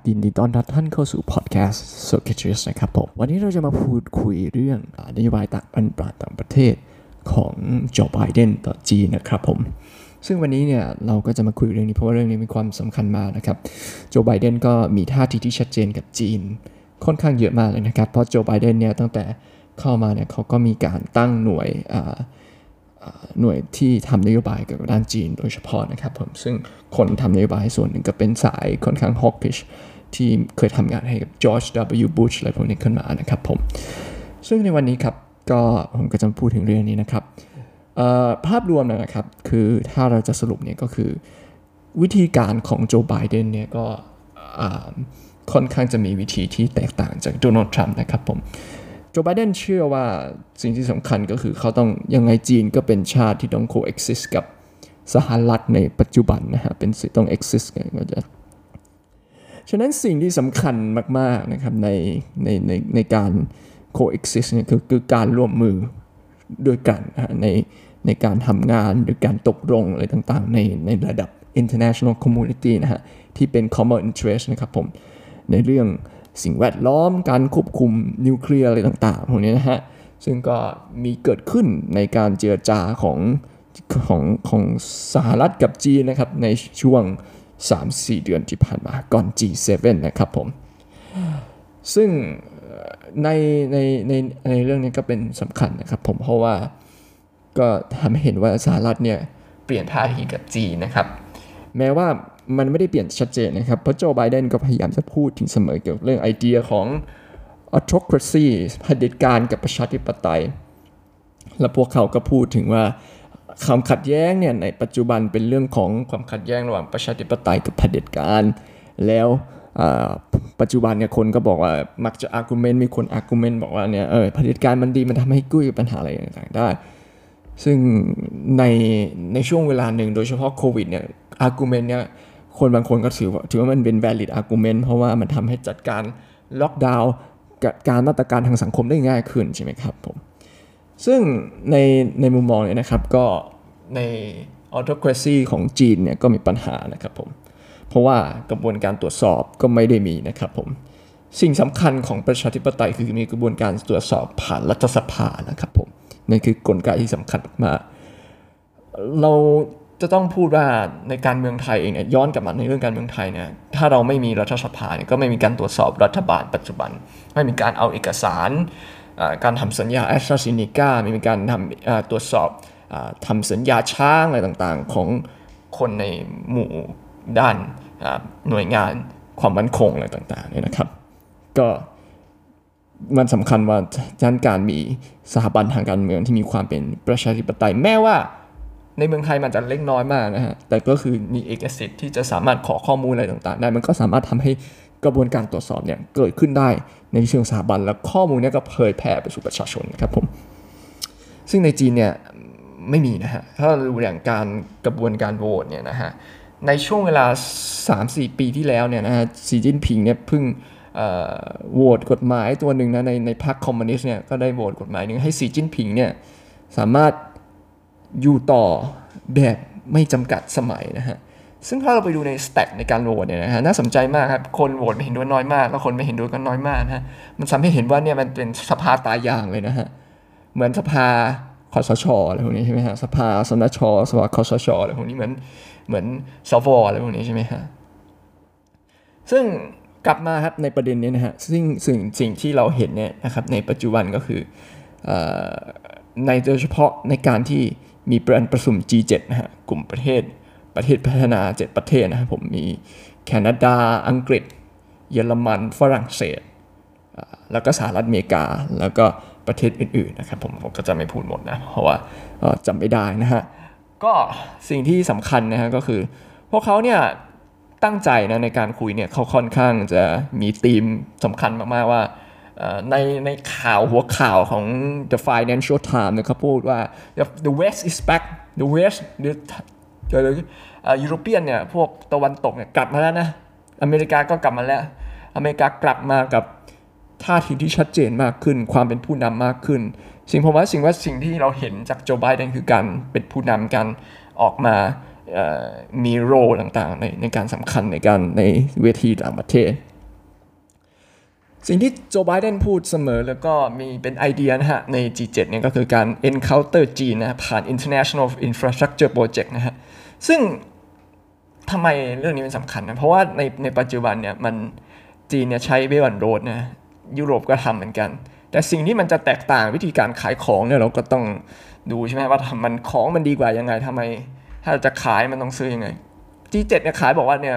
ับยินดีต้อนรับท่านเข้าสู่พอดแคสต์ s o c a t r i s นะครับผมวันนี้เราจะมาพูดคุยเรื่องนโยบายต่างประเทศต่างประเทศของโจไบเดนต่อจีนนะครับผม ซึ่งวันนี้เนี่ยเราก็จะมาคุยเรื่องนี้เพราะว่าเรื่องนี้มีความสำคัญมากนะครับโจไบเดนก็มีท่าทีที่ชัดเจนกับจีน ค่อนข้างเยอะมากเลยนะครับ เพราะโจไบเดนเนี่ยตั้งแต่เข้ามาเนี่ยเขาก็มีการตั้งหน่วยหน่วยที่ทำนโยบายเกี่ยวกับด้านจีนโดยเฉพาะนะครับผมซึ่งคนทำนโยบายส่วนหนึ่งก็เป็นสายค่อนข้างฮอกพิช ที่เคยทำงานให้กับจอร์จ W. Bush อะไรพวกนี้ขึ้นมานะครับผม ซึ่งในวันนี้ครับก็ผมก็จะพูดถึงเรื่องนี้นะครับภาพรวมนะครับ คือถ้าเราจะสรุปเนี่ยก็คือวิธีการของโจไบเดนเนี่ยก็ค่อนข้างจะมีวิธีที่แตกต่างจากโดนัลด์ทรัมป์นะครับผมโจไบเดนเชื่อว่าสิ่งที่สำคัญก็คือเขาต้องยังไงจีนก็เป็นชาติที่ต้อง coexist กับสหรัฐในปัจจุบันนะฮะเป็นสิ่งต้อง exist กันก็จะ ฉะนั้นสิ่งที่สำคัญมากๆนะครับในในในในการ coexist เนี่ยคือคือการร่วมมือด้วยกันนะในในการทำงานหรือการตกลงอะไรต่างๆ ในในระดับ international community นะฮะที่เป็น common interest นะครับผมในเรื่องสิ่งแวดล้อมการควบคุมนิวเคลียร์อะไรต่างๆพวกนี้นะฮะซึ่งก็มีเกิดขึ้นในการเจรจาของของของสหรัฐกับจีนนะครับในช่วง 3-4 เดือนที่ผ่านมาก่อน G7 นะครับผมซึ่งในในในในเรื่องนี้ก็เป็นสำคัญนะครับผมเพราะว่าก็ทำให้เห็นว่าสหรัฐเนี่ยเปลี่ยนท่าทีกับจีนนะครับ แม้ว่ามันไม่ได้เปลี่ยนชัดเจนนะครับ เพราะโจไบเดนก็พยายามจะพูดถึงเสมอเกี่ยวกับเรื่องไอเดียของ autocracy เผด็จการกับประชาธิปไตย และพวกเขาก็พูดถึงว่า ความขัดแย้งเนี่ยในปัจจุบันเป็นเรื่องของความขัดแย้งระหว่างประชาธิปไตยกับเผด็จการ แล้วปัจจุบันเนี่ยคนก็บอกว่ามักจะ argument มีคน argument บอกว่าเนี่ยเออเผด็จการมันดีมันทำให้กู้ปัญหาอะไรต่างๆได้ ซึ่งในในช่วงเวลาหนึ่งโดยเฉพาะโควิดเนี่ย argument เนี่ยคนบางคนก็ถือว่าถือว่ามันเป็น valid argument เพราะว่ามันทำให้จัดการล็อกดาวน์การมาตรการทางสังคมได้ง่ายขึ้นใช่ไหมครับผม ซึ่งในในมุมมองเนี่ยนะครับก็ใน autocracy ของจีนเนี่ยก็มีปัญหานะครับผม เพราะว่ากระบวนการตรวจสอบก็ไม่ได้มีนะครับผม สิ่งสำคัญของประชาธิปไตยคือมีกระบวนการตรวจสอบผ่านรัฐสภานะครับผมนั่นคือกลไกที่สำคัญมากเราจะต้องพูดว่าในการเมืองไทยเองเนี่ยย้อนกลับมาในเรื่องการเมืองไทยเนี่ยถ้าเราไม่มีรัฐสภาเนี่ยก็ไม่มีการตรวจสอบรัฐบาลปัจจุบัน ไม่มีการเอาเอกสาร การทำสัญญาแอสตราซินิก้ามีการทำตรวจสอบทำสัญญาช้างอะไรต่างๆ ของคนในหมู่ด้านหน่วยงานความมั่นคงอะไรต่างๆเนี่ยนะครับ ก็มันสำคัญว่าด้านการมีสถาบันทางการเมืองที่มีความเป็นประชาธิปไตยแม้ว่าในเมืองไทยมันจะเล็กน้อยมากนะฮะ แต่ก็คือมีเอกสิทธิ์ที่จะสามารถขอข้อมูลอะไรต่างๆ ได้ มันก็สามารถทำให้ กระบวนการตรวจสอบเนี่ยเกิดขึ้นได้ในเชิงสถาบัน แล้วข้อมูลเนี่ยก็เผยแพร่ไปสู่ประชาชนครับผมซึ่งในจีนเนี่ยไม่มีนะฮะถ้าเราดูอย่างการกระบวนการโหวตเนี่ยนะฮะในช่วงเวลา 3-4 ปีที่แล้วเนี่ยนะฮะสีจิ้นผิงเนี่ยเพิ่งโหวตกฎหมายตัวหนึ่งนะในในพรรคคอมมิวนิสต์เนี่ยก็ได้โหวตกฎหมายหนึ่งให้สีจิ้นผิงเนี่ยสามารถอยู่ต่อแบบไม่จำกัดสมัยนะฮะ ซึ่งถ้าเราไปดูในสแต็กในการโหวตเนี่ยนะฮะน่าสนใจมากครับ คนโหวตไม่เห็นด้วยน้อยมาก แล้วคนไม่เห็นด้วยก็น้อยมากนะฮะมันทำให้เห็นว่าเนี่ยมันเป็นสภาตายางเลยนะฮะเหมือนสภาคอสชอะไรพวกนี้ใช่ไหมฮะสภาสนชสภาคอสชอะไรพวกนี้เหมือนเหมือนสวอะไรพวกนี้ใช่ไหมฮะซึ่งกลับมาครับในประเด็นนี้นะฮะซึ่งสิ่งสิ่งที่เราเห็นเนี่ยนะครับในปัจจุบันก็คือในโดยเฉพาะในการที่มีประประชุม G7 นะฮะกลุ่มประเทศ ประเทศพัฒนา 7 ประเทศนะครับผมมีแคนาดา อังกฤษ เยอรมัน ฝรั่งเศส แล้วก็สหรัฐอเมริกา แล้วก็ประเทศอื่นๆนะครับผมผมก็จะไม่พูดหมดนะ เพราะว่าจำไม่ได้นะฮะ ก็สิ่งที่สำคัญนะฮะก็คือ พวกเขาเนี่ยตั้งใจนะในการคุยเนี่ยเขาค่อนข้างจะมีธีมสำคัญมากๆว่าในในข่าวหัวข่าวของ The Financial Times เนี่ยเขาพูดว่า the West is back the West the หรือยยุโรเปียนเนี่ยพวกตะวันตกเนี่ยกลับมาแล้วนะอเมริกาก็กลับมาแล้ว อเมริกากลับมากับท่าทีที่ชัดเจนมากขึ้น ความเป็นผู้นำมากขึ้น สิ่งผมว่าสิ่งว่าสิ่งที่เราเห็นจากโจไบเดนคือการเป็นผู้นำการออกมามีโรต่างๆในในการสำคัญในการในเวทีต่างประเทศ สิ่งที่โจไบเดนพูดเสมอแล้วก็มีเป็นไอเดียนะฮะ ใน G7 เนี่ยก็คือการ encounter จีนนะผ่าน international infrastructure project นะฮะ ซึ่งทำไมเรื่องนี้เป็นสำคัญนะ เพราะว่าในในปัจจุบันเนี่ยมันจีนเนี่ยใช้เบลนโรดนะยุโรปก็ทำเหมือนกัน แต่สิ่งที่มันจะแตกต่างวิธีการขายของเนี่ยเราก็ต้องดูใช่ไหมว่ามันของมันดีกว่ายังไงทำไม ถ้าจะขายมันต้องซื้อยังไง G7 เนี่ยขายบอกว่าเนี่ย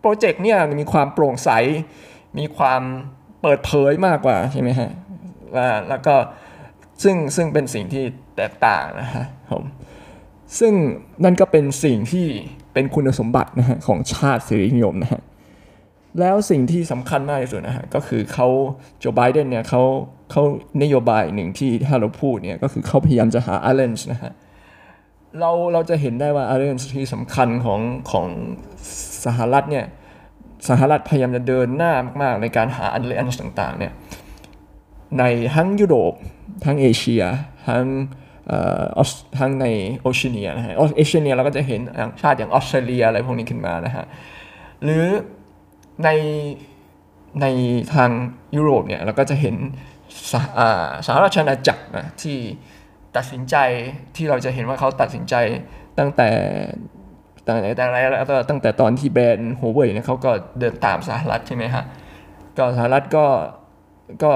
โปรเจกต์เนี่ยมีความโปร่งใส มีความเปิดเผยมากกว่าใช่ไหมฮะแล้วก็ซึ่งซึ่งเป็นสิ่งที่แตกต่างนะฮะผมซึ่งนั่นก็เป็นสิ่งที่เป็นคุณสมบัตินะฮะของชาติสิรินิยมนะฮะแล้วสิ่งที่สำคัญมากที่สุดนะฮะก็คือเขาโจไบเดนเนี่ยเขาเขานโยบายหนึ่งที่ถ้าเราพูดเนี่ยก็คือเขาพยายามจะหาอ l เลนส์นะฮะเราเราจะเห็นได้ว่าอ l เลนส์ที่สำคัญของของสหรัฐเนี่ย สหรัฐพยายามจะเดินหน้ามาก ๆ ในการหาอ l เลนส์ต่างๆเนี่ยในทั้งยุโรป ทั้งเอเชีย ทั้งทั้งในโอเชียเนียนะฮะเอเชียเนียเราก็จะเห็นชาติอย่างออสเตรเลียอะไรพวกนี้ขึ้นมานะฮะหรือในในทางยุโรปเนี่ยเราก็จะเห็นสสหราชอาณาจักรนะที่ตัดสินใจที่เราจะเห็นว่าเขาตัดสินใจตั้งแต่ ต่างแต่อะไรแล้วตั้งแต่ตอนที่แบนด์โฮเว่ยเนี่ยเขาก็เดินตามสหรัฐใช่ไหมฮะก็สหรัฐก็ก็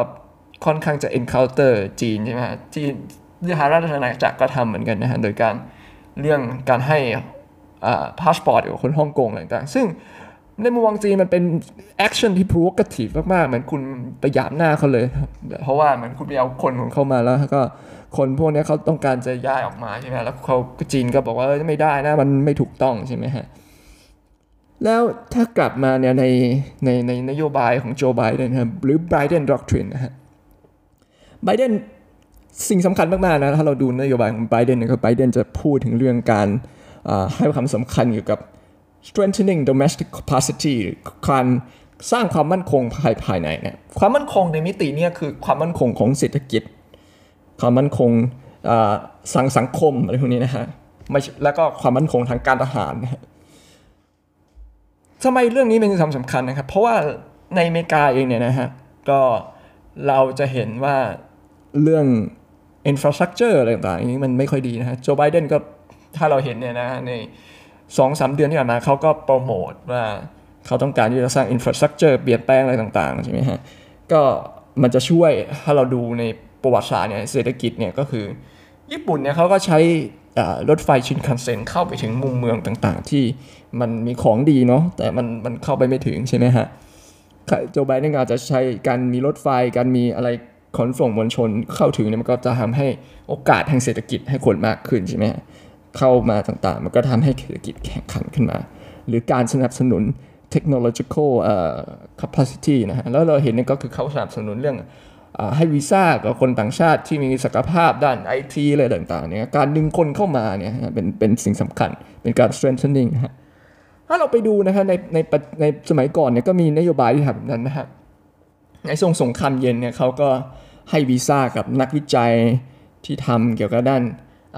ค่อนข้างจะ encounter จีนใช่ไหมจีนสหราชอาณาจักรก็ทำเหมือนกันนะฮะโดยการเรื่องการให้พาสปอร์ตกับคนฮ่องกงอะไรต่างๆ ซึ่ง ในมุมมองจีนมันเป็นaction ที่ provocative มากๆ เหมือนคุณไปหยามหน้าเขาเลย เพราะว่าเหมือนคุณไปเอาคนของเขามาแล้วก็คนพวกนี้เขาต้องการจะย้ายออกมาใช่ไหมแล้วเขาจีนก็บอกว่าไม่ได้นะ มันไม่ถูกต้องใช่ไหมฮะ แล้วถ้ากลับมาเนี่ยในในในนโยบายของโจไบเดนครับหรือไบเดน doctrine นะฮะไบเดนสิ่งสำคัญมากๆนะถ้าเราดูนโยบายของไบเดนนะครับไบเดนจะพูดถึงเรื่องการให้ความสำคัญเกี่ยวกับ strengthening domestic capacity การสร้างความมั่นคงภายภายในเนี่ยความมั่นคงในมิติเนี้คือความมั่นคงของเศรษฐกิจ ความมั่นคงสังสังคมอะไรพวกนี้นะฮะไม่แล้วก็ความมั่นคงทางการทหารนะฮะทำไมเรื่องนี้เป็นสำคัญนะครับ เพราะว่าในอเมริกาเองเนี่ยนะฮะก็เราจะเห็นว่าเรื่อง infrastructure อะไรต่างๆนี้มันไม่ค่อยดีนะฮะโจไบเดนก็ถ้าเราเห็นเนี่ยนะใน สองสามเดือนที่ผ่านมาเขาก็โปรโมทว่าเขาต้องการที่จะสร้างอินฟราสตรักเจอร์เปลี่ยนแปลงอะไรต่างๆใช่ไหมฮะก็มันจะช่วยถ้าเราดูในประวัติศาสตร์เนี่ยเศรษฐกิจเนี่ยก็คือ ญี่ปุ่นเนี่ยเขาก็ใช้รถไฟชินคันเซ็นเข้าไปถึงมุมเมืองต่างๆ ที่มันมีของดีเนาะแต่มันมันเข้าไปไม่ถึงใช่ไหมฮะโจไบเดนอาจจะใช้การมีรถไฟการมีอะไรขนส่งมวลชนเข้าถึงเนี่ยมันก็จะทำให้โอกาสทางเศรษฐกิจให้คนมากขึ้นใช่ไหม เข้ามาต่างๆ มันก็ทำให้เศรษฐกิจแข่งขันขึ้นมา หรือการสนับสนุน technological uh, capacity นะฮะแล้วเราเห็นนี่ก็คือเขาสนับสนุนเรื่องให้วีซ่ากับคนต่างชาติที่มีศักยภาพด้านไอทีอะไรต่างๆเนี่ยการดึงคนเข้ามาเนี่ยเป็นเป็นสิ่งสำคัญเป็นการ strengthening ฮะถ้าเราไปดูนะฮะในในในสมัยก่อนเนี่ยก็มีนโยบายที่ทำแบบนั้นนะฮะในช่วงสงครามเย็นเนี่ยเขาก็ให้วีซ่ากับนักวิจัยที่ทำเกี่ยวกับด้าน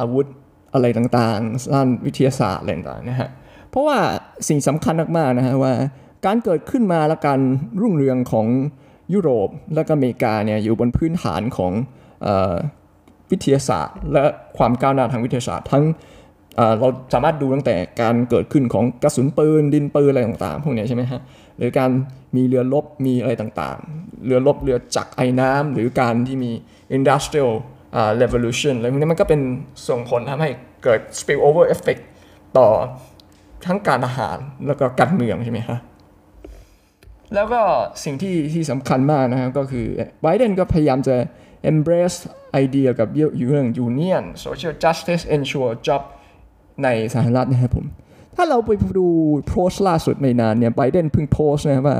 อาวุธ อะไรต่างๆด้านวิทยาศาสตร์อะไรต่างๆนะฮะเพราะว่าสิ่งสำคัญมากๆนะฮะว่าการเกิดขึ้นมาและการรุ่งเรืองของยุโรปและก็อเมริกาเนี่ยอยู่บนพื้นฐานของวิทยาศาสตร์ และความก้าวหน้าทางวิทยาศาสตร์ ทั้งเราสามารถดูตั้งแต่การเกิดขึ้นของกระสุนปืนดินปืนอะไรต่างๆพวกนี้ใช่ไหมฮะหรือการมีเรือรบมีอะไรต่างๆ เรือรบเรือจักรไอ้น้ำหรือการที่มี industrial revolution อะไรพวกนี้มันก็เป็นส่งผลทำให้เกิด spill over effect ต่อทั้งการอาหารแล้วก็การเมืองใช่ไหมฮะแล้วก็สิ่งที่ที่สำคัญมากนะครับก็คือไบเดนก็พยายามจะ embrace ไอเดียกับเรื่อง union social justice ensure job ในสหรัฐนะครับผม ถ้าเราไปดูโพสต์ล่าสุดไม่นานเนี่ยไบเดนเพิ่งโพสต์นะว่า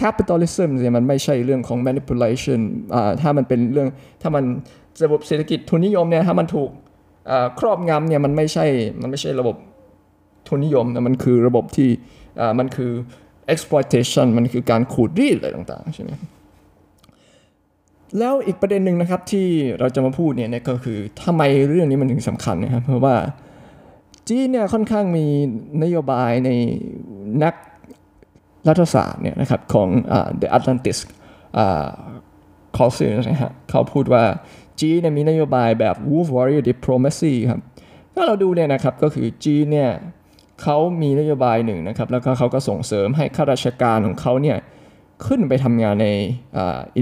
capitalism เนี่ยมันไม่ใช่เรื่องของ manipulation อ่าถ้ามันเป็นเรื่องถ้ามัน ระบบเศรษฐกิจทุนนิยมเนี่ยถ้ามันถูกครอบงำเนี่ยมันไม่ใช่ มันไม่ใช่ระบบทุนนิยมนะมันคือระบบที่มันคือ exploitation มันคือการขูดรีดอะไรต่างๆใช่ไหมแล้วอีกประเด็นหนึ่งนะครับที่เราจะมาพูดเนี่ยก็คือทำไมเรื่องนี้มันถึงสำคัญนะครับ เพราะว่าจีนเนี่ยค่อนข้างมีนโยบายในนักรัฐศาสตร์เนี่ยนะครับของ The Atlantis คอสื่อนะฮะเขาพูดว่าจีนมีนโยบายแบบ wolf warrior diplomacy ครับถ้าเราดูเนี่ยนะครับก็คือจีนเนี่ยเขามีนโยบายหนึ่งนะครับแล้วก็เขาก็ส่งเสริมให้ข้าราชการของเขาเนี่ยขึ้นไปทำงานใน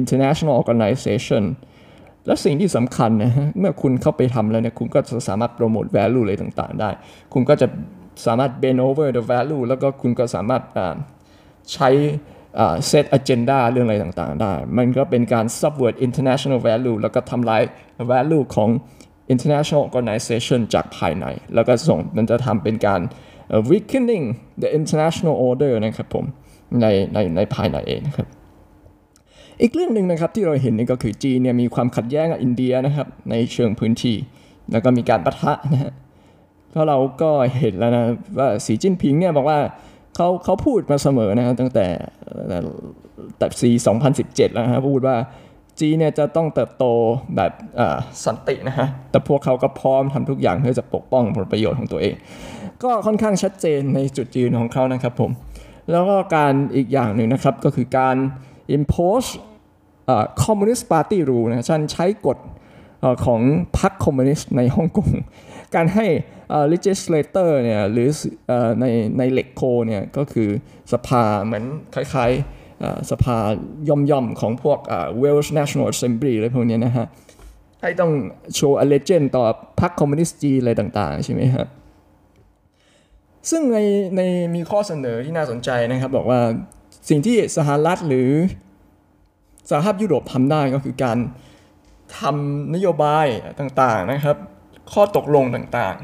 international organization และสิ่งที่สำคัญนะฮะเมื่อคุณเข้าไปทำแล้วเนี่ยคุณก็จะสามารถโปรโมท value อะไรต่างๆ ได้ คุณก็จะสามารถ bend over the value แล้วก็คุณก็สามารถใช้ เซตอ agenda เรื่องอะไรต่างๆ ได้ มันก็เป็นการ subvert international value แล้วก็ทำลาย value ของ international organization จากภายใน แล้วก็ส่งมันจะทำเป็นการ weakening the international order นะครับผมในในในภายในเองนะครับอีกเรื่องหนึ่งนะครับที่เราเห็นนี่ก็คือจีนเนี่ยมีความขัดแย้งกับอินเดียนะครับในเชิงพื้นที่ แล้วก็มีการปะทะนะฮะเพราะเราก็เห็นแล้วนะว่าสีจิ้นผิงเนี่ยบอกว่า เขาเขาพูดมาเสมอนะตั้งแต่แต่ปี2017 แล้วนะพูดว่าจีนเนี่ยจะต้องเติบโตแบบสันตินะฮะ แต่พวกเขาก็พร้อมทำทุกอย่างเพื่อจะปกป้องผลประโยชน์ของตัวเอง ก็ค่อนข้างชัดเจนในจุดยืนของเขานะครับผม แล้วก็การอีกอย่างหนึ่งนะครับก็คือการ impose communist party rule นะฉันใช้กฎของพรรคคอมมิวนิสต์ในฮ่องกง การให้ legislator เนี่ยหรือในในเล็กโคเนี่ยก็คือสภาเหมือนคล้ายๆสภาย่อมๆของพวก Welsh National Assembly อะไรพวกนี้นะฮะให้ต้องโชว์ allegiance ต่อพรรคคอมมิวนิสต์จีอะไรต่างๆ ใช่ไหมฮะซึ่งในในมีข้อเสนอที่น่าสนใจนะครับ บอกว่าสิ่งที่สหรัฐหรือสหภาพยุโรปทำได้ก็คือการทำนโยบายต่างๆนะครับ ข้อตกลงต่าง